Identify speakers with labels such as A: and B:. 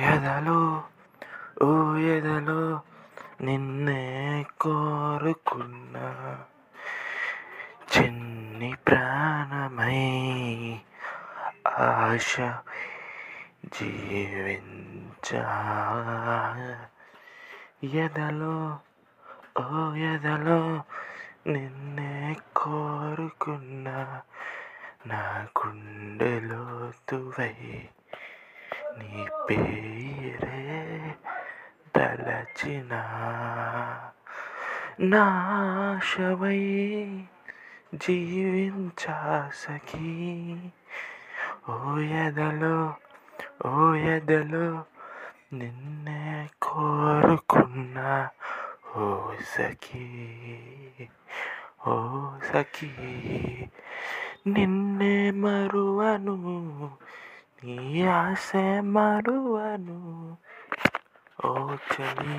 A: ఎదలో ఓ ఎదలో నిన్నే కోరుకున్నా. చిన్ని ప్రాణమై ఆశ జీవించా. ఎదలో ఓ ఎదలో నిన్నే కోరుకున్నా. నా గుండెలో తువై నీ పే తలచిన నాశవై జీవించాసకి ఓ ఎదలో ఓ ఎదలో నిన్నే కోరుకున్న ఓ సఖీ ఓ సఖీ. నిన్నే మరువను నీ ఆశ మరువను ఓ చలి